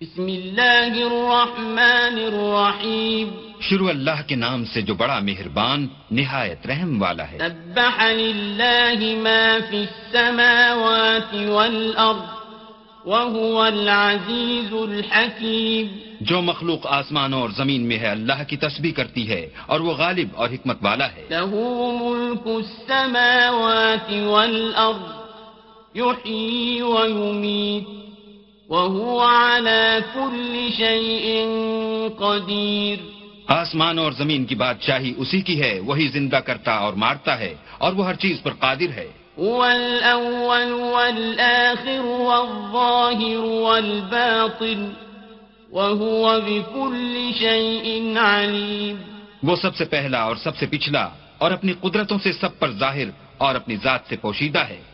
بسم اللہ الرحمن الرحیم شروع اللہ کے نام سے جو بڑا مہربان نہایت رحم والا ہے۔ سبح للہ ما فی السماوات والارض وهو العزیز الحکیم۔ جو مخلوق آسمان اور زمین میں ہے اللہ کی تسبیح کرتی ہے اور وہ غالب اور حکمت والا ہے۔ له ملك السماوات والأرض يحيي ويميت وهو على كل شيء قدير۔ آسمان اور زمین کی بادشاہی اسی کی ہے وہی زندہ کرتا اور مارتا ہے اور وہ ہر چیز پر قادر ہے۔ هو الأول والآخر والظاهر والباطن وهو بكل شيء عليم۔ وہ سب سے پہلا اور سب سے پچھلا اور اپنی قدرتوں سے سب پر ظاہر اور اپنی ذات سے پوشیدہ ہے۔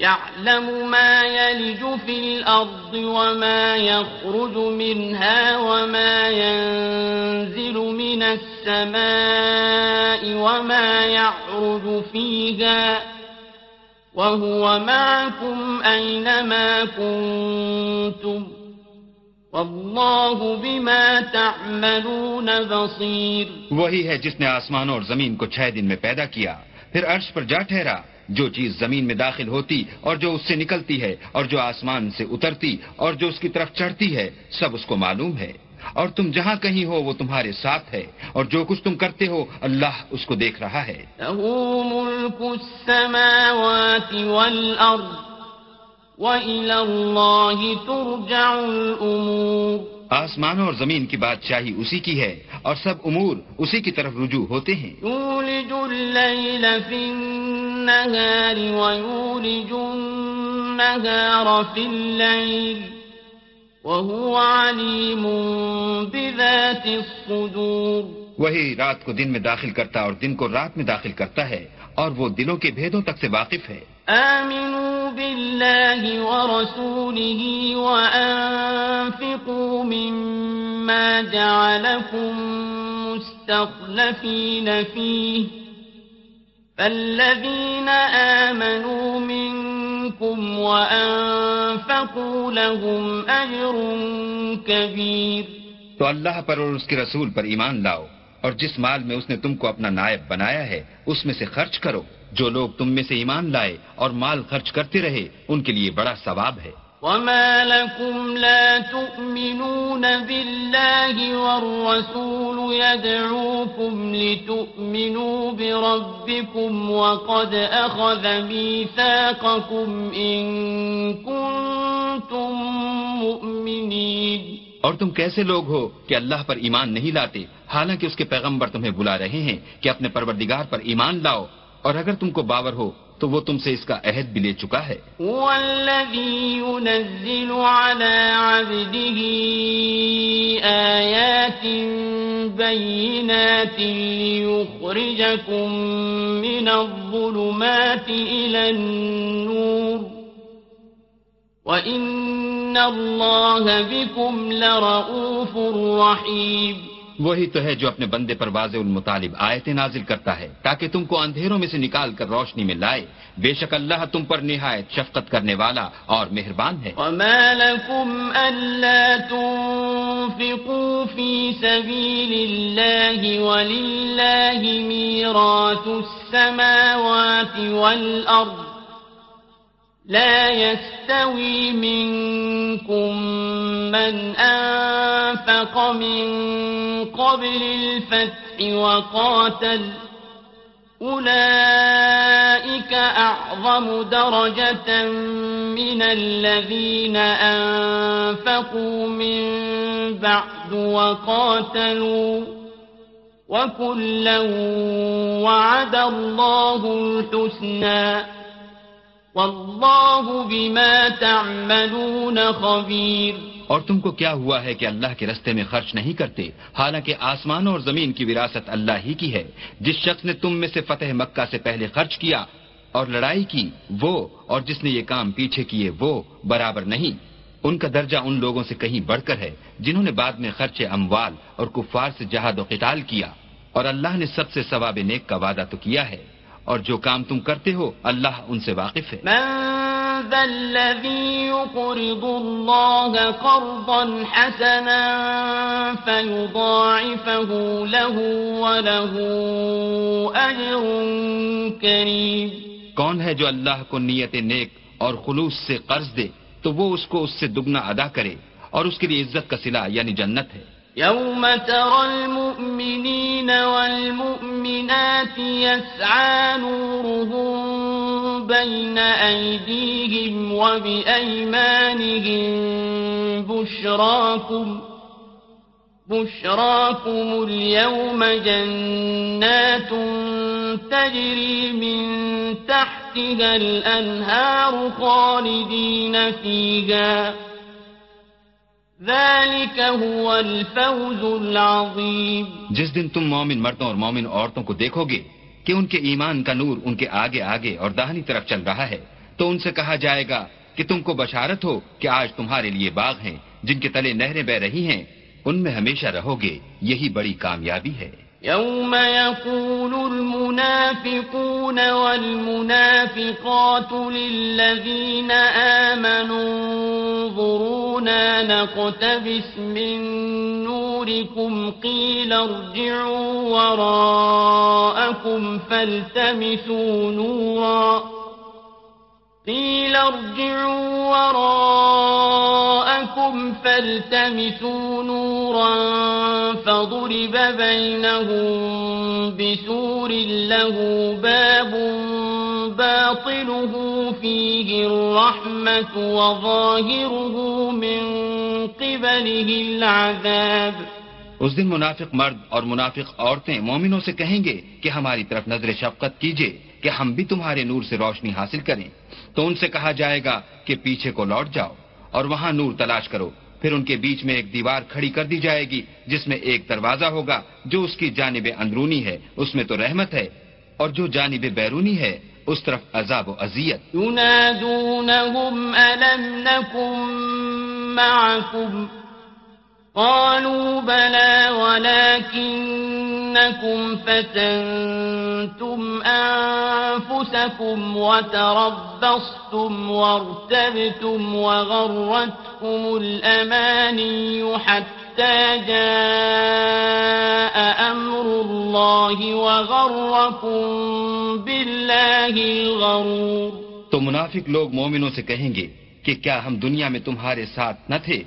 يعلم ما يلج في الأرض وما يخرج منها وما ينزل من السماء وما يعرج فيها وهو معكم أينما كنتم والله بما تعملون بصير۔ وہی ہے جس نے آسمان اور زمین کو چھ دن میں پیدا کیا، پھر عرش پر جا ٹھہرا۔ جو چیز زمین میں داخل ہوتی اور جو اس سے نکلتی ہے اور جو آسمان سے اترتی اور جو اس کی طرف چڑھتی ہے، سب اس کو معلوم ہے۔ اور تم جہاں کہیں ہو وہ تمہارے ساتھ ہے اور جو کچھ تم کرتے ہو اللہ اس کو دیکھ رہا ہے۔ ملك السماوات والأرض وإلى الله ترجع الأمور۔ آسمان اور زمین کی بادشاہی اسی کی ہے اور سب امور اسی کی طرف رجوع ہوتے ہیں۔ يولج الليل في النهار ويولج النهار في الليل۔ وهو عليم بذات الصدور. وہی رات کو دن میں داخل کرتا اور دن کو رات میں داخل کرتا ہے اور وہ دلوں کے بھیدوں تک سے واقف ہے۔ آمنوا بالله ورسوله وأنفقوا مما جعلكم مستخلفين فيه فالذين آمنوا منكم وأنفقوا لهم أجر كبير۔ تو اللہ پر اور اس کے رسول پر ایمان لاؤ، اور جس مال میں اس نے تم کو اپنا نائب بنایا ہے، اس میں سے خرچ کرو۔ جو لوگ تم میں سے ایمان لائے اور مال خرچ کرتے رہے، ان کے لیے بڑا ثواب ہے۔ وما لكم لا تؤمنون بالله والرسول يدعوكم لتؤمنوا بربكم وقد أخذ ميثاقكم إن كنتم مؤمنين اور تم کیسے لوگ ہو کہ اللہ پر ایمان نہیں لاتے؟ حالانکہ اس کے پیغمبر تمہیں بلا رہے ہیں کہ اپنے پروردگار پر ایمان لاؤ اور اگر تم کو باور ہو تو وہ تم سے اس کا عہد بھی لے چکا ہے ينزل على عبده آيَاتٍ بَيِّنَاتٍ لِيُخْرِجَكُمْ من الظلمات إلى النور. وإن الله بكم لرؤوف رَحِيمٌ. وہی تو ہے جو اپنے بندے پر واضح المطالب آیتیں نازل کرتا ہے، تاکہ تم کو اندھیروں میں سے نکال کر روشنی میں لائے۔ بے شک اللہ تم پر نہایت شفقت کرنے والا اور مہربان ہے۔ وما لكم ألا تنفقوا في سبيل الله ولله ميراث السماوات والأرض لا يستوي منكم من أنفق من قبل الفتح وقاتل أولئك أعظم درجة من الذين أنفقوا من بعد وقاتلوا وكلا وعد الله الحسنى والله بما تعملون خبير اور تم کو کیا ہوا ہے کہ اللہ کے رستے میں خرچ نہیں کرتے؟ حالانکہ آسمان اور زمین کی وراثت اللہ ہی کی ہے۔ جس شخص نے تم میں سے فتح مکہ سے پہلے خرچ کیا اور لڑائی کی، وہ اور جس نے یہ کام پیچھے کیے، وہ برابر نہیں۔ ان کا درجہ ان لوگوں سے کہیں بڑھ کر ہے، جنہوں نے بعد میں خرچ اموال اور کفار سے جہاد و قتال کیا۔ اور اللہ نے سب سے ثواب نیک کا وعدہ تو کیا ہے۔ اور جو کام تم کرتے ہو، اللہ ان سے واقف ہے۔ من ذا الذي يقرض الله قرضا حسنا فيضاعفه له وله أجر كريم. کون ہے جو اللہ کو نیت نیک اور خلوص سے قرض دے تو وہ اس کو اس سے دگنا ادا کرے اور اس کے لیے عزت کا صلہ یعنی جنت ہے۔ يوم ترى المؤمنين والمؤمنات يسعى نورهم بين أيديهم وبأيمانهم بشراكم بشراكم اليوم جنات تجري من تحتها الأنهار خالدين فيها. ذلك هو الفوز العظيم. جس دن تم مومن مردوں اور مومن عورتوں کو دیکھو گے کہ ان کے ایمان کا نور ان کے آگے آگے اور داہنی طرف چل رہا ہے، تو ان سے کہا جائے گا کہ تم کو بشارت ہو کہ آج تمہارے لیے باغ ہیں، جن کے تلے نہریں بہ رہی ہیں، ان میں ہمیشہ رہو گے، یہی بڑی کامیابی ہے۔ يوم يقول المنافقون والمنافقات للذين آمنوا انظرونا نقتبس من نوركم قيل ارجعوا وراءكم فالتمسوا نورا قيل ارجعوا وراءكم فالتمسوا نورا فضرب بينهم بسور له باب باطله فيه الرحمة وظاهره من قبله العذاب. اس دن منافق مرد اور منافق عورتیں مومنوں سے کہیں گے کہ ہماری طرف نظر شفقت کیجیے کہ ہم بھی تمہارے نور سے روشنی حاصل کریں۔ تو ان سے کہا جائے گا کہ پیچھے کو لوٹ جاؤ اور وہاں نور تلاش کرو۔ پھر ان کے بیچ میں ایک دیوار کھڑی کر دی جائے گی، جس میں ایک دروازہ ہوگا، جو اس کی جانب اندرونی ہے۔ اس میں تو رحمت ہے، اور جو جانب بیرونی ہے، اس طرف عذاب و اذیت۔ ينادونهم، ألم نكن معكم؟ قالوا بلى ولكنكم فتنتم أنفسكم وتربصتم وارتبتم وغرتكم الأماني حتى جاء أمر الله وغركم بالله الغرور تو منافق لوگ مومنوں سے کہیں گے کہ کیا ہم دنیا میں تمہارے ساتھ نہ تھے؟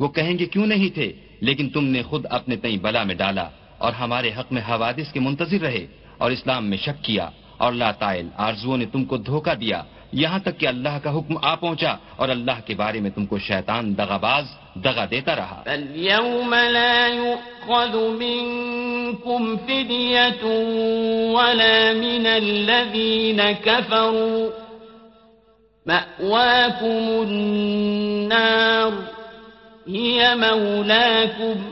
وہ کہیں گے کیوں نہیں تھے؟ لیکن تم نے خود اپنے تئیں بلا میں ڈالا۔ اور ہمارے حق میں حوادث کے منتظر رہے اور اسلام میں شک کیا اور لا تائل آرزوؤں نے تم کو دھوکہ دیا۔ یہاں تک کہ اللہ کا حکم آ پہنچا اور اللہ کے بارے میں تم کو شیطان دغاباز دغا دیتا رہا۔ فاليوم لا يؤخذ منكم فدية ولا من الذين كفروا۔ مأواكم النار، هي مولاكم،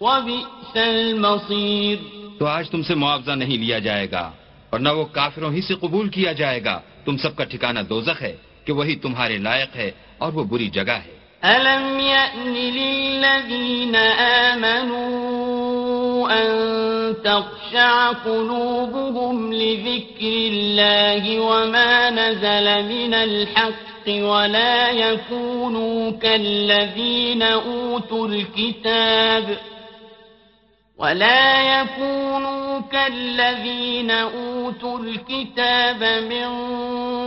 وبئس المصير۔ تو آج تم سے معاوضہ نہیں لیا جائے گا اور نہ وہ کافروں ہی سے قبول کیا جائے گا۔ تم سب کا ٹھکانہ دوزخ ہے کہ وہی تمہارے لائق ہے اور وہ بری جگہ ہے۔ ألم يأن للذين آمنوا أن تخشع قلوبهم لذكر الله وما نزل من الحق ولا يكونوا كالذين أوتوا الكتاب۔ ولا يكونوا كالذين أوتوا الكتاب من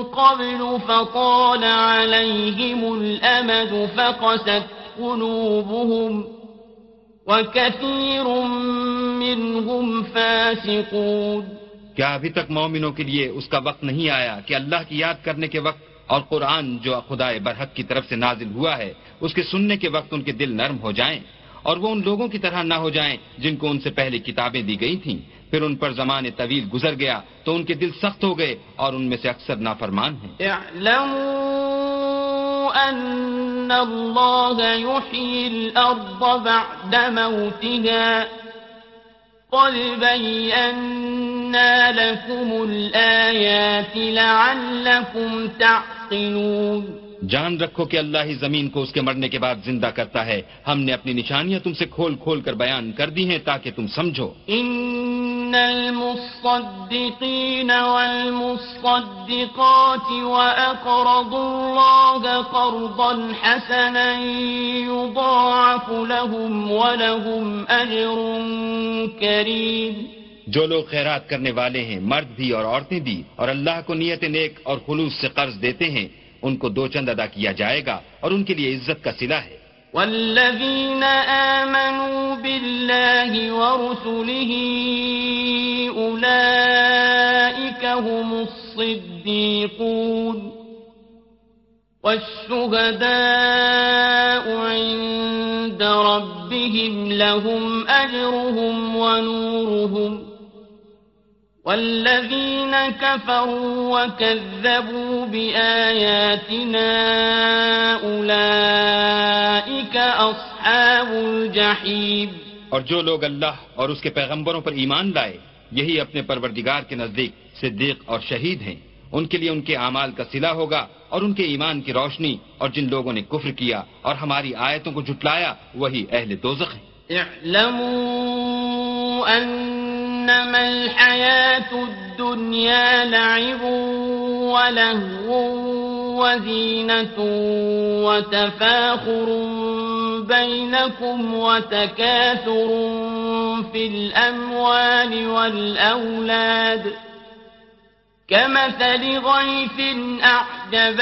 قبل فطال عليهم الأمد فقست قلوبهم وكثير منهم فاسقون کیا ابھی تک مومنوں کے لیے اس کا وقت نہیں آیا کہ اللہ کی یاد کرنے کے وقت اور قرآن جو خدا برحق کی طرف سے نازل ہوا ہے، اس کے سننے کے وقت ان کے دل نرم ہو جائیں؟ اور وہ ان لوگوں کی طرح نہ ہو جائیں جن کو ان سے پہلے کتابیں دی گئی تھیں۔ پھر ان پر زمان طویل گزر گیا تو ان کے دل سخت ہو گئے اور ان میں سے اکثر نافرمان ہیں۔ اعلموا أن الله يحيي بعد موتها قد بينا لكم الآيات لعلكم تعقلون۔ جان رکھو کہ اللہ ہی زمین کو اس کے مرنے کے بعد زندہ کرتا ہے۔ ہم نے اپنی نشانیاں تم سے کھول کھول کر بیان کر دی ہیں تاکہ تم سمجھو۔ ان المصدقین والمصدقات واقرضوا الله قرضا حسنا يضاعف لهم ولهم اجر کریم جو لوگ خیرات کرنے والے ہیں مرد بھی اور عورتیں بھی اور اللہ کو نیت نیک اور خلوص سے قرض دیتے ہیں۔ ان کو دو چند ادا کیا جائے گا اور ان کے لیے عزت کا سلا ہے۔ والذین آمنوا باللہ ورسله اولئیک هم الصدیقون۔ والشهداء عند ربهم، لهم أجرهم ونورهم۔ والذين كفروا وكذبوا بآياتنا أولئك أصحاب الجحيم اور جو لوگ اللہ اور اس کے پیغمبروں پر ایمان لائے یہی اپنے پروردگار کے نزدیک صدیق اور شہید ہیں۔ ان کے لیے ان کے اعمال کا صلح ہوگا اور ان کے ایمان کی روشنی اور جن لوگوں نے کفر کیا اور ہماری آیتوں کو جھٹلایا وہی اہل دوزخ ہیں۔ اعلموا إنما الحياة الدنيا لعب ولهو وزينة وتفاخر بينكم وتكاثر في الأموال والأولاد. كمثل غيث أعجب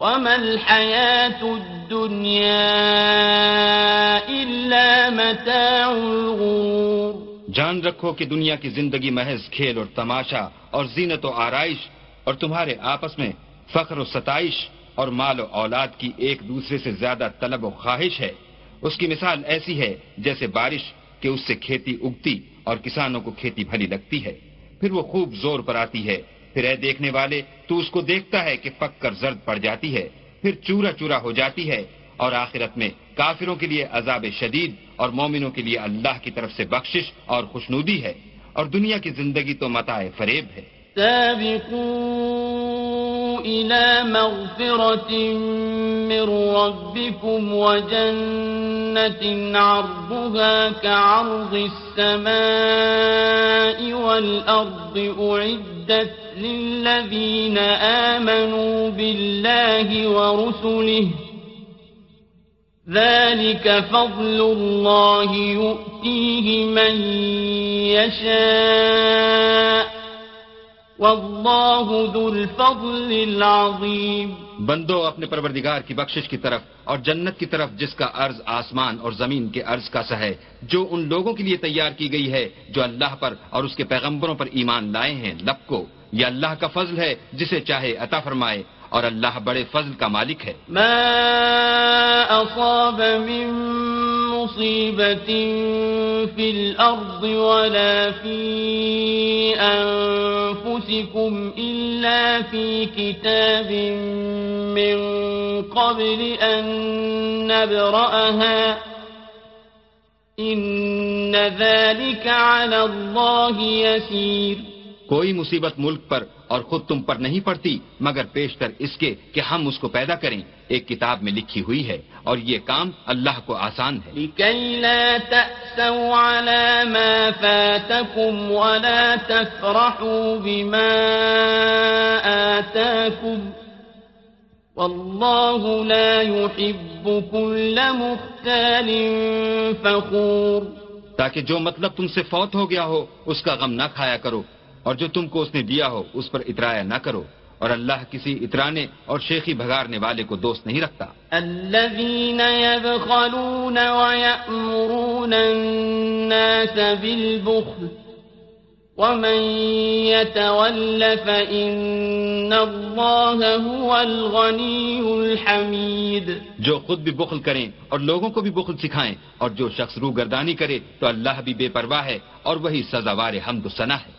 وما الحياة الدنيا إلا متاع الغرور جان رکھو کہ دنیا کی زندگی محض کھیل اور تماشا اور زینت و آرائش اور تمہارے آپس میں فخر و ستائش اور مال و اولاد کی ایک دوسرے سے زیادہ طلب و خواہش ہے۔ اس کی مثال ایسی ہے جیسے بارش کہ اس سے کھیتی اگتی اور کسانوں کو کھیتی بھلی لگتی ہے۔ پھر وہ خوب زور پر آتی ہے پھر اے دیکھنے والے، تو اس کو دیکھتا ہے کہ پک کر زرد پڑ جاتی ہے، پھر چورا چورا ہو جاتی ہے اور آخرت میں کافروں کے لیے عذاب شدید اور مومنوں کے لیے اللہ کی طرف سے بخشش اور خوشنودی ہے اور دنیا کی زندگی تو متاع فریب ہے۔ سابقوا إلى مغفرة من ربكم وجنة عرضها كعرض السماء والأرض أعدت للذين آمنوا بالله ورسله. ذلك فضل الله يؤتيه من يشاء. واللہ ذو الفضل العظیم۔ بندو اپنے پروردگار کی بخشش کی طرف اور جنت کی طرف جس کا عرض آسمان اور زمین کے عرض کا سا ہے جو ان لوگوں کے لیے تیار کی گئی ہے جو اللہ پر اور اس کے پیغمبروں پر ایمان لائے ہیں لب کو۔ یہ اللہ کا فضل ہے جسے چاہے عطا فرمائے اور اللہ بڑے فضل کا مالک ہے۔ ما اصاب من مصیبت فی الارض ولا فی انفسکم الا فی کتاب من قبل ان نبرأها ان ذلك على الله يسير کوئی مصیبت ملک پر اور خود تم پر نہیں پڑتی، مگر پیشتر اس کے کہ ہم اس کو پیدا کریں۔ ایک کتاب میں لکھی ہوئی ہے اور یہ کام اللہ کو آسان ہے۔ لكي لا تأسوا على ما فاتكم ولا تفرحوا بما آتاكم والله لا يحب كل مختال فخور۔ تاکہ جو مطلب تم سے فوت ہو گیا ہو اس کا غم نہ کھایا کرو اور جو تم کو اس نے دیا ہو اس پر اترایا نہ کرو۔ اور اللہ کسی اترانے اور شیخی بھگارنے والے کو دوست نہیں رکھتا۔ الذين يبخلون ويأمرون الناس بالبخل ومن يتول فإن الله هو الغني الحميد۔ جو خود بھی بخل کریں اور لوگوں کو بھی بخل سکھائیں اور جو شخص روح گردانی کرے تو اللہ بھی بے پرواہ ہے اور وہی سزاوار حمد و ثنا ہے۔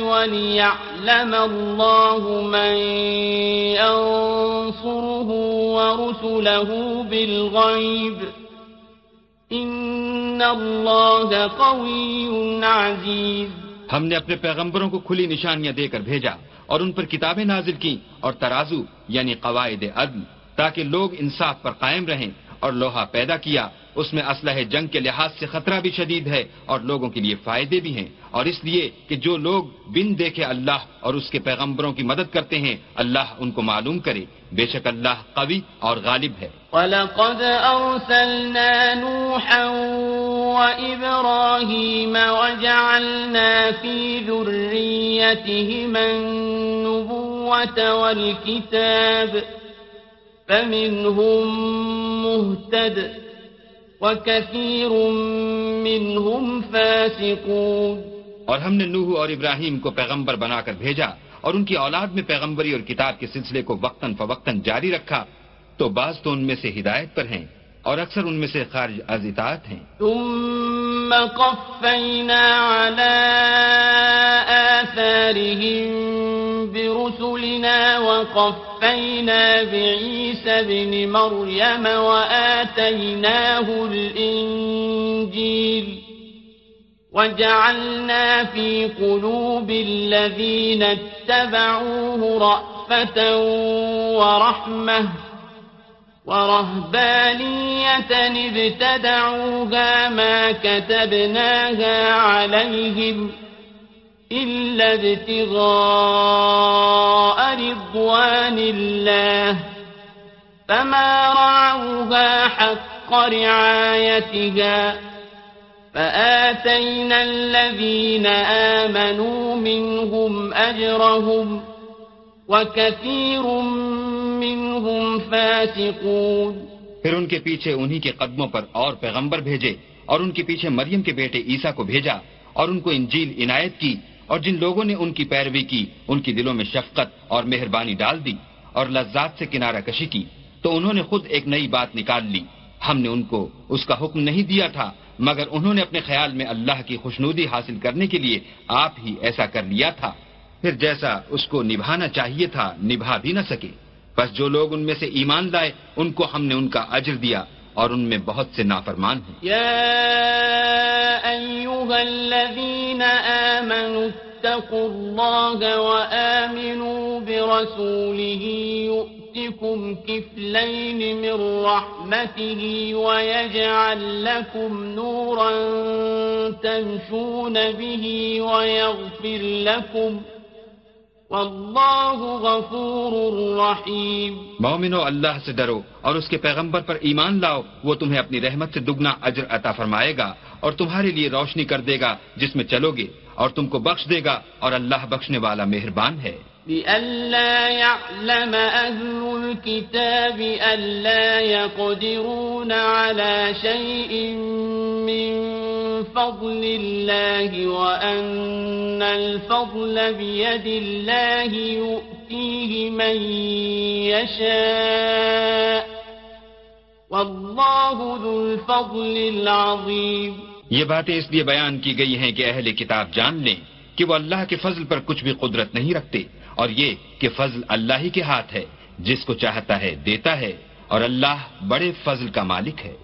وليعلم الله من ينصره ورسله بالغيب. إن الله قوي عزيز. ہم نے اپنے پیغمبروں کو کھلی نشانیاں دے کر بھیجا اور ان پر کتابیں نازل کی اور ترازو یعنی قواعد عدل تاکہ لوگ انصاف پر قائم رہیں اور لوہا پیدا کیا، اس میں اسلحہ جنگ کے لحاظ سے خطرہ بھی شدید ہے اور لوگوں کے لیے فائدے بھی ہیں۔ اور اس لیے کہ جو لوگ بن دیکھے اللہ اور اس کے پیغمبروں کی مدد کرتے ہیں، اللہ ان کو معلوم کرے۔ بے شک اللہ قوی اور غالب ہے۔ وَلَقَدْ أَرْسَلْنَا نُوحًا وَإِبْرَاهِيمَ وَجَعَلْنَا فِي ذُرِّيَّتِهِمَا النُّبُوَّةَ وَالْكِتَابَ فَمِنْهُمْ مُهْتَدٍ اور ہم نے نوح اور ابراہیم کو پیغمبر بنا کر بھیجا اور ان کی اولاد میں پیغمبری اور کتاب کے سلسلے کو وقتاً فوقتاً جاری رکھا تو بعض تو ان میں سے ہدایت پر ہیں اور اکثر ان میں سے خارج از اطاعت ہیں۔ ثم قفینا على آثارهم برسلنا وقفینا بعیسى بن مریم وآتیناه الانجیل وجعلنا في قلوب الذين اتبعوه رأفة ورحمة ورهبانية ابتدعوها ما كتبناها عليهم إلا ابتغاء رضوان الله فما رعوها حق رعايتها فآتينا الذين آمنوا منهم أجرهم وكثير منهم فاسقون پھر ان کے پیچھے انہی کے قدموں پر اور پیغمبر بھیجے اور ان کے پیچھے مریم کے بیٹے عیسیٰ کو بھیجا اور ان کو انجیل عنایت کی اور جن لوگوں نے ان کی پیروی کی، ان کی دلوں میں شفقت اور مہربانی ڈال دی اور لذات سے کنارہ کشی کی، تو انہوں نے خود ایک نئی بات نکال لی۔ ہم نے ان کو اس کا حکم نہیں دیا تھا، مگر انہوں نے اپنے خیال میں اللہ کی خوشنودی حاصل کرنے کے لیے آپ ہی ایسا کر لیا تھا۔ پھر جیسا اس کو نبھانا چاہیے تھا، نبھا بھی نہ سکے۔ بس جو لوگ ان میں سے ایمان لائے، ان کو ہم نے ان کا اجر دیا اور ان میں بہت سے نافرمان ہیں۔ یا آمنوا اتقوا اللہ وآمنوا برسوله يؤتكم كفلين من رحمته ويجعل لكم نورا تمشون به ويغفر لكم واللہ غفور رحیم مومنو اللہ سے ڈرو اور اس کے پیغمبر پر ایمان لاؤ، وہ تمہیں اپنی رحمت سے دگنا اجر عطا فرمائے گا اور تمہارے لیے روشنی کر دے گا، جس میں چلو گے۔ اور تم کو بخش دے گا اور اللہ بخشنے والا مہربان ہے۔ لئلا يعلم أهل الكتاب ألا يقدرون على شيء من فضل الله وأن الفضل بيد الله يؤتيه من يشاء. والله ذو الفضل العظيم. یہ باتیں اس لیے بیان کی گئی ہیں کہ اہل کتاب جان لیں کہ وہ اللہ کے فضل پر کچھ بھی قدرت نہیں رکھتے اور یہ کہ فضل اللہ ہی کے ہاتھ ہے، جس کو چاہتا ہے دیتا ہے اور اللہ بڑے فضل کا مالک ہے۔